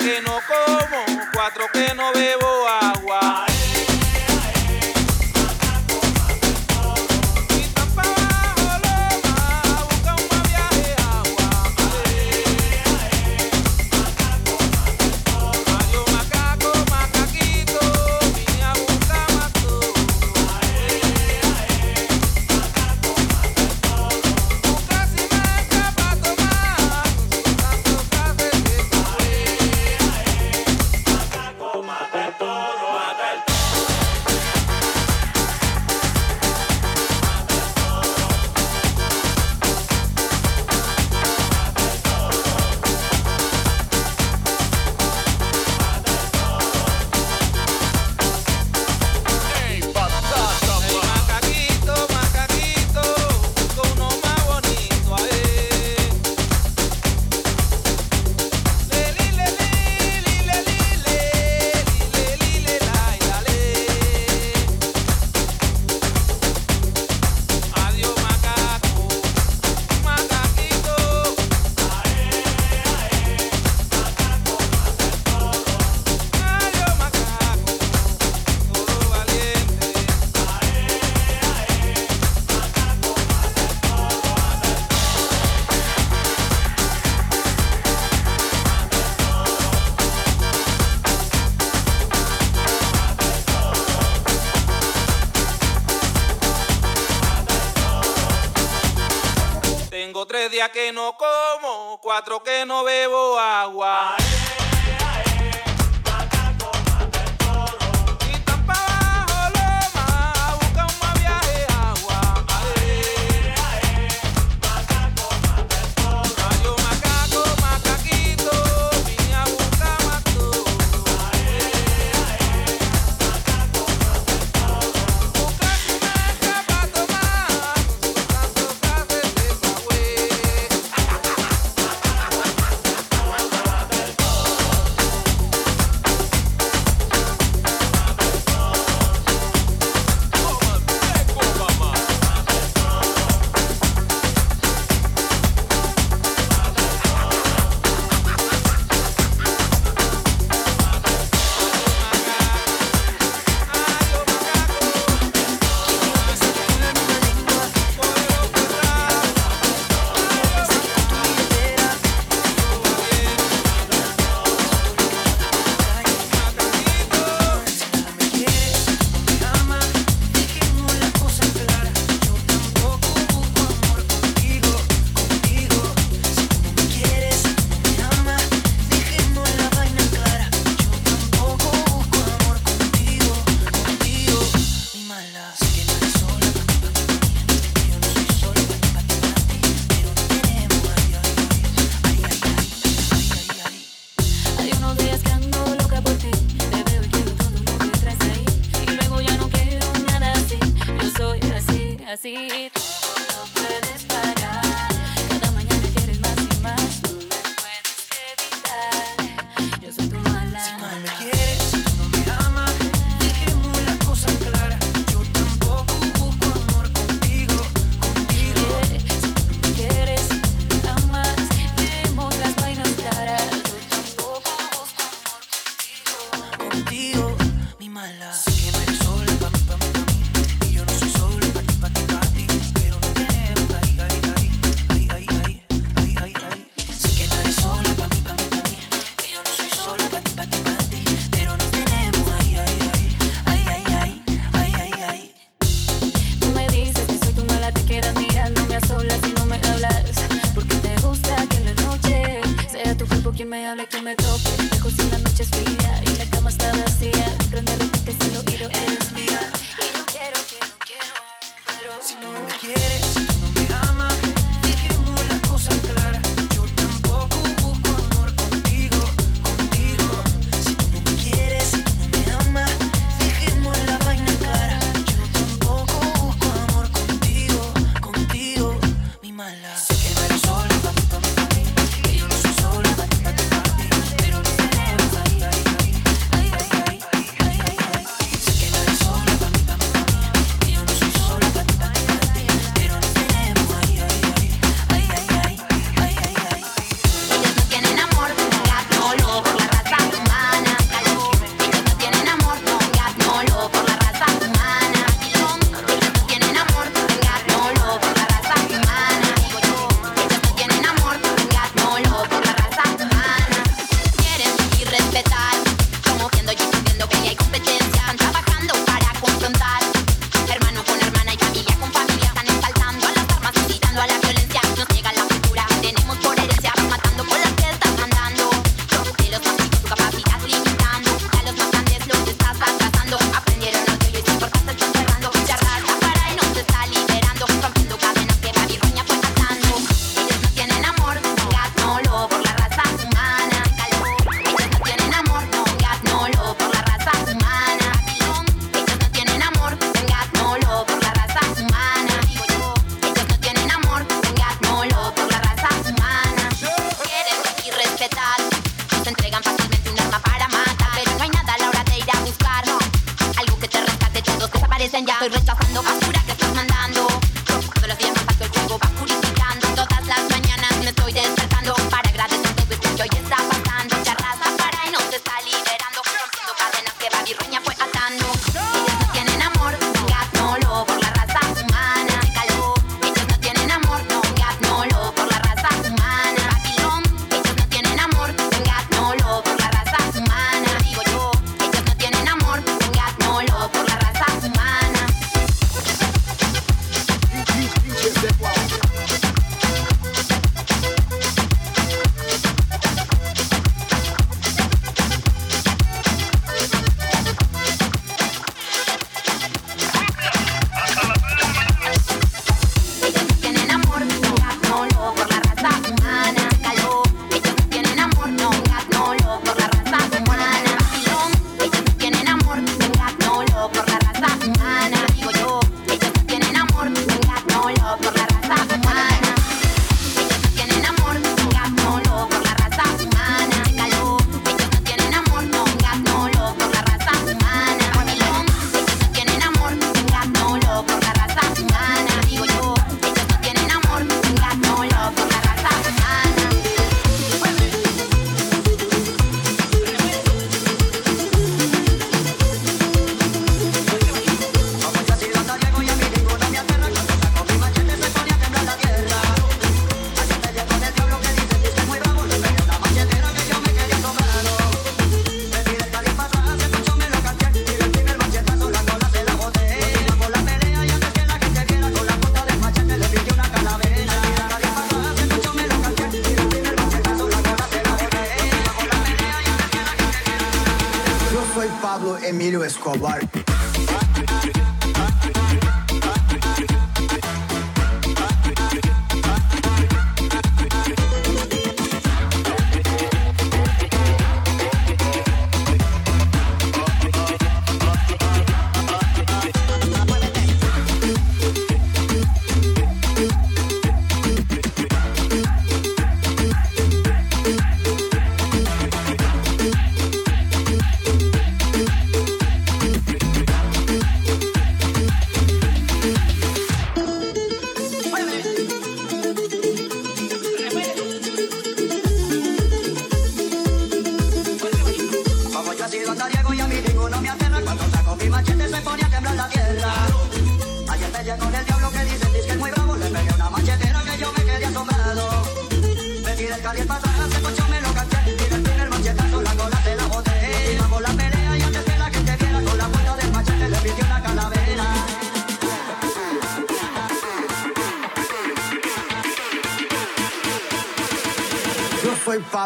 que no como, cuatro que no bebo.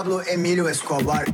Pablo Emilio Escobar.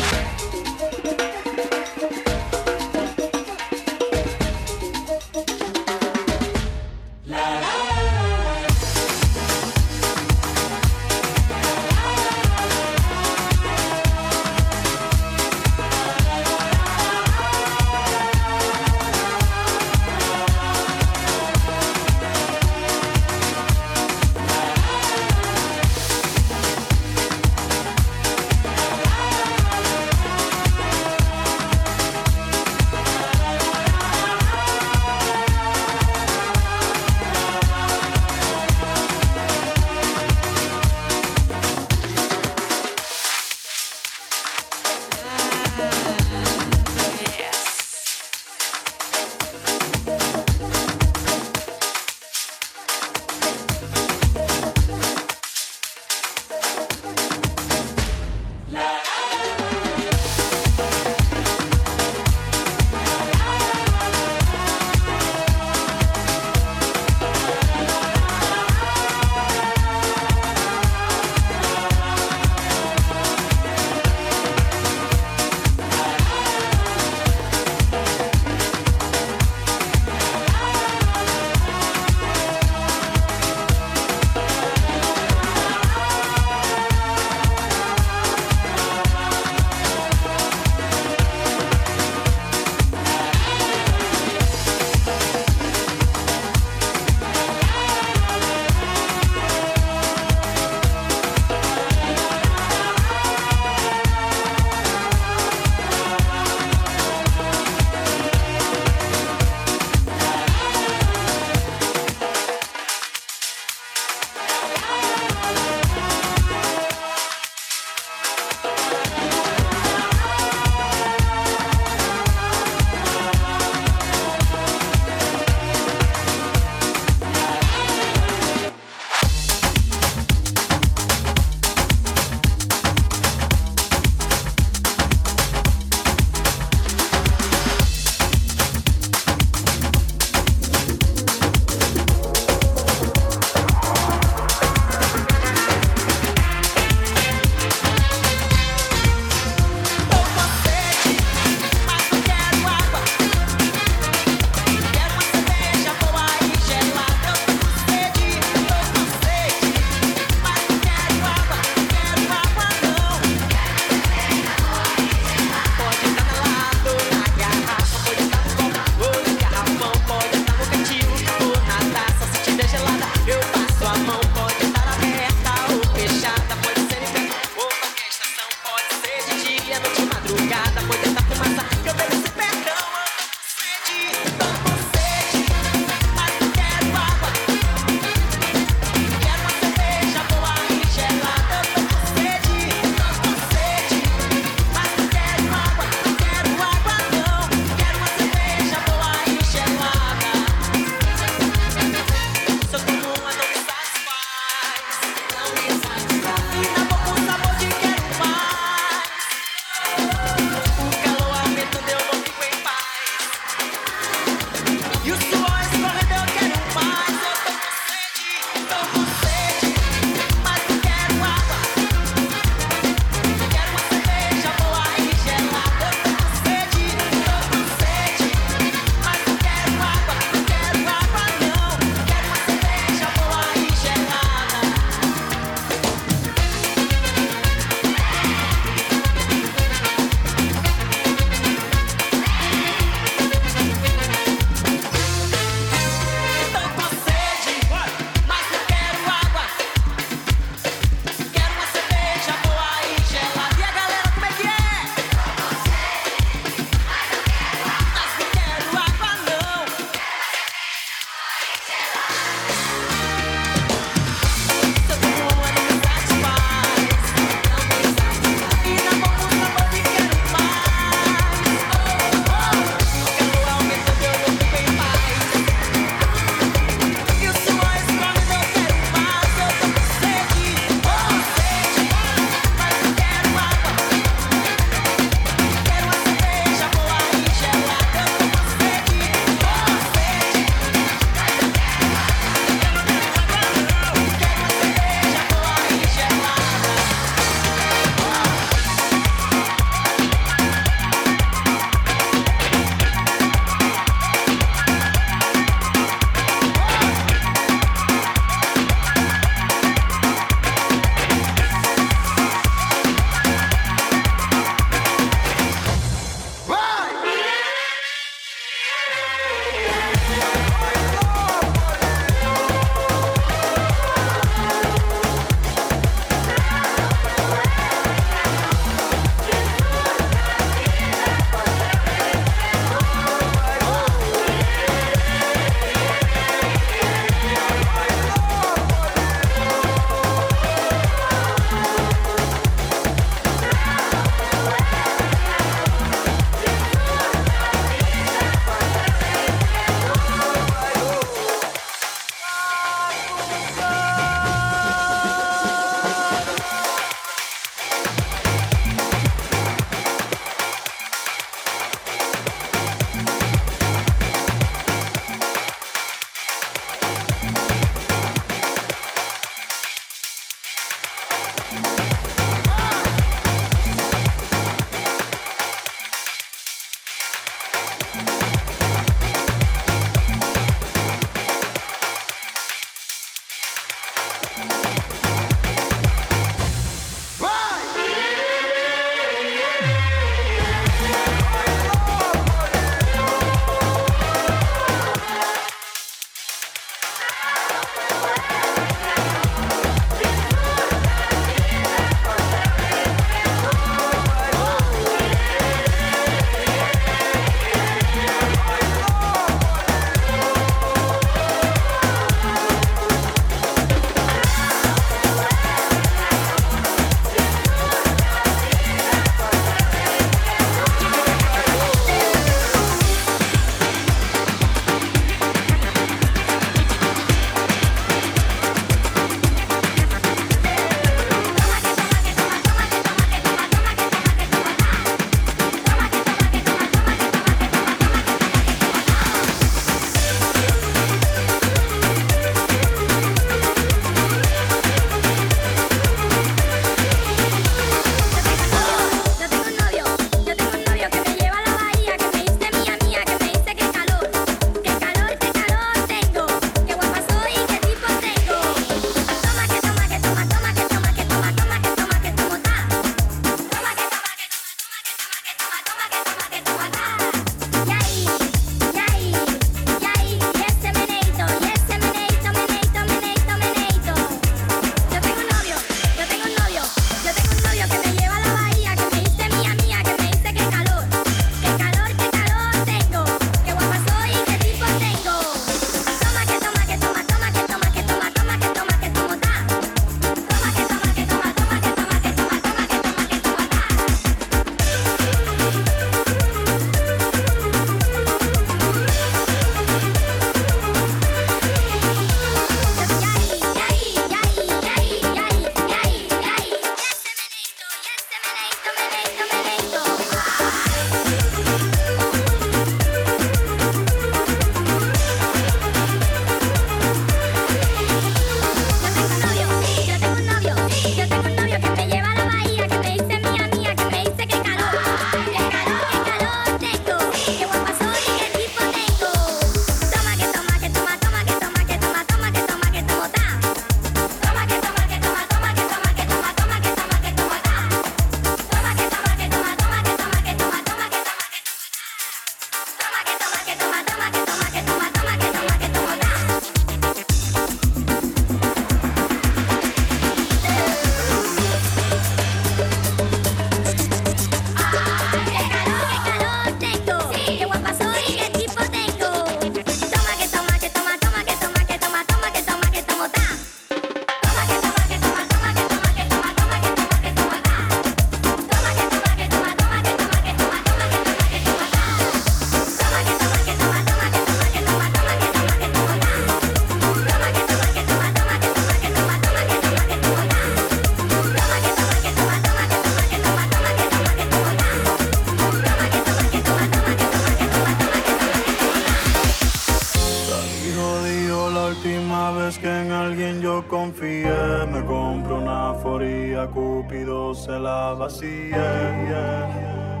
la última vez que en alguien yo confié. Me compro una foría, Cupido se la vacíe. Yeah.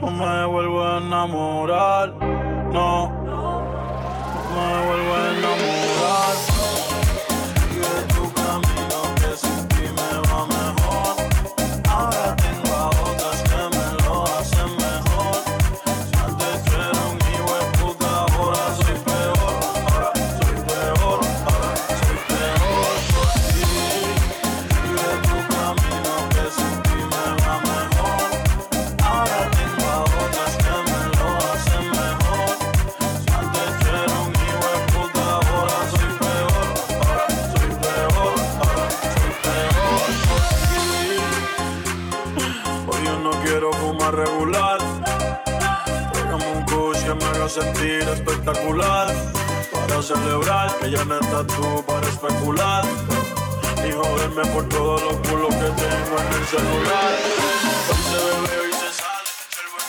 No me vuelvo a enamorar, no. No me vuelvo sentir espectacular. Para celebrar que ya no estás tú para especular. Y joderme por todos los culos que tengo en el celular. Hoy se bebe, hoy se sale. El buen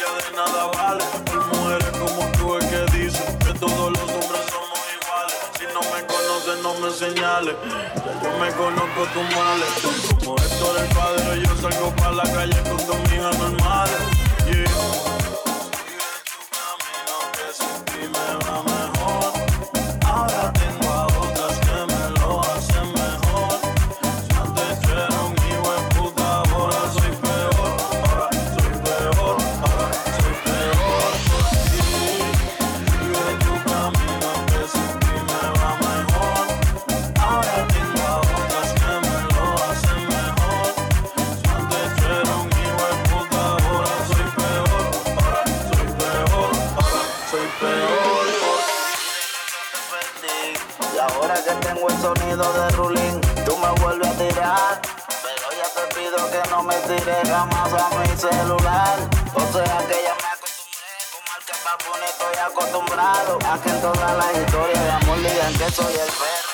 ya de nada vale. Por mujeres como tú es que dicen que todos los hombres somos iguales. Si no me conoces, no me señales. Ya yo me conozco tus males. Como Héctor el padre, yo salgo para la calle con dos hijas normales. Yeah. tiré ramas a mi celular. O sea que ya me acostumbré, como al que va estoy acostumbrado. A que en todas las historias de amor digan que soy el perro.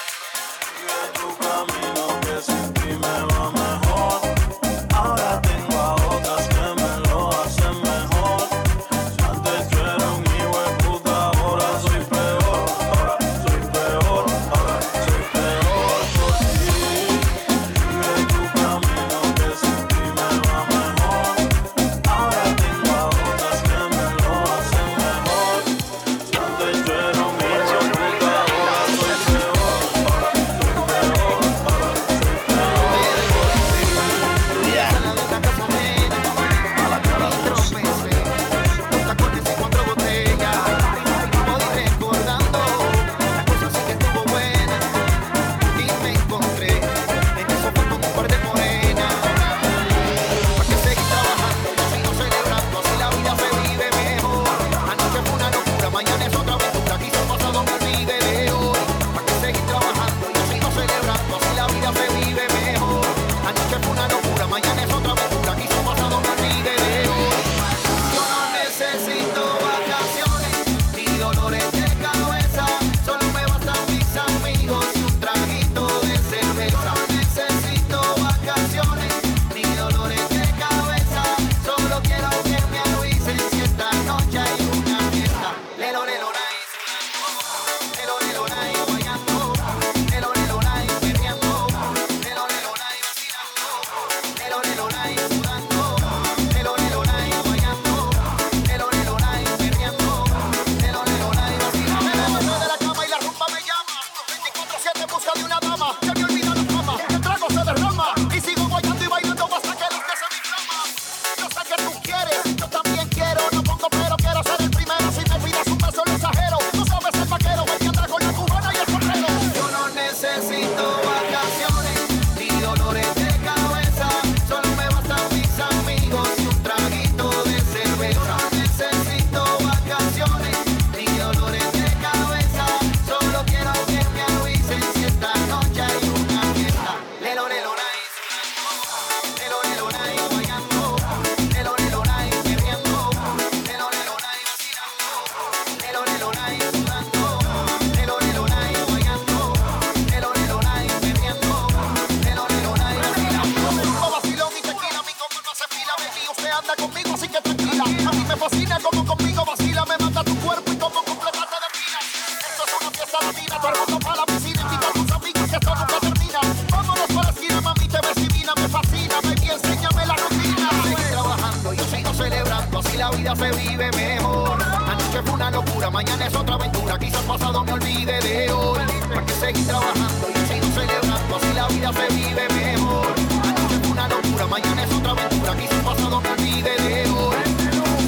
Seguí trabajando, yo seguido celebrando, así la vida se vive mejor. Anoche fue una locura, mañana es otra aventura, quizás pasado me olvide de hoy. Porque seguí trabajando, yo seguido celebrando, así la vida se vive mejor. A noche fue una locura, mañana es otra aventura, quizás pasado me olvide de hoy.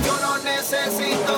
Yo no necesito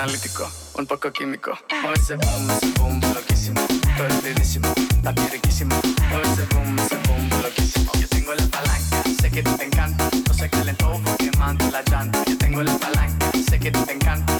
analítico, un poco químico. Mueve ese boom, ese boom, loquísimo. Riquísimo. Boom, boom, loquísimo. Yo tengo la palanca, sé que te encanta. No se calentó porque mando la llanta. Yo tengo la palanca, sé que te encanta.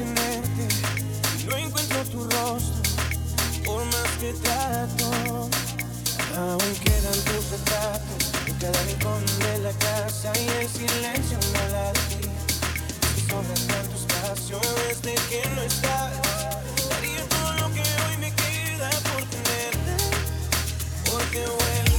tenerte, no encuentro tu rostro, por más que trato. Aún quedan tus retratos en cada rincón de la casa y el silencio me late. Sobran tantos espacio desde que no estás. Daría todo lo que hoy me queda por tenerte, porque vuelvo.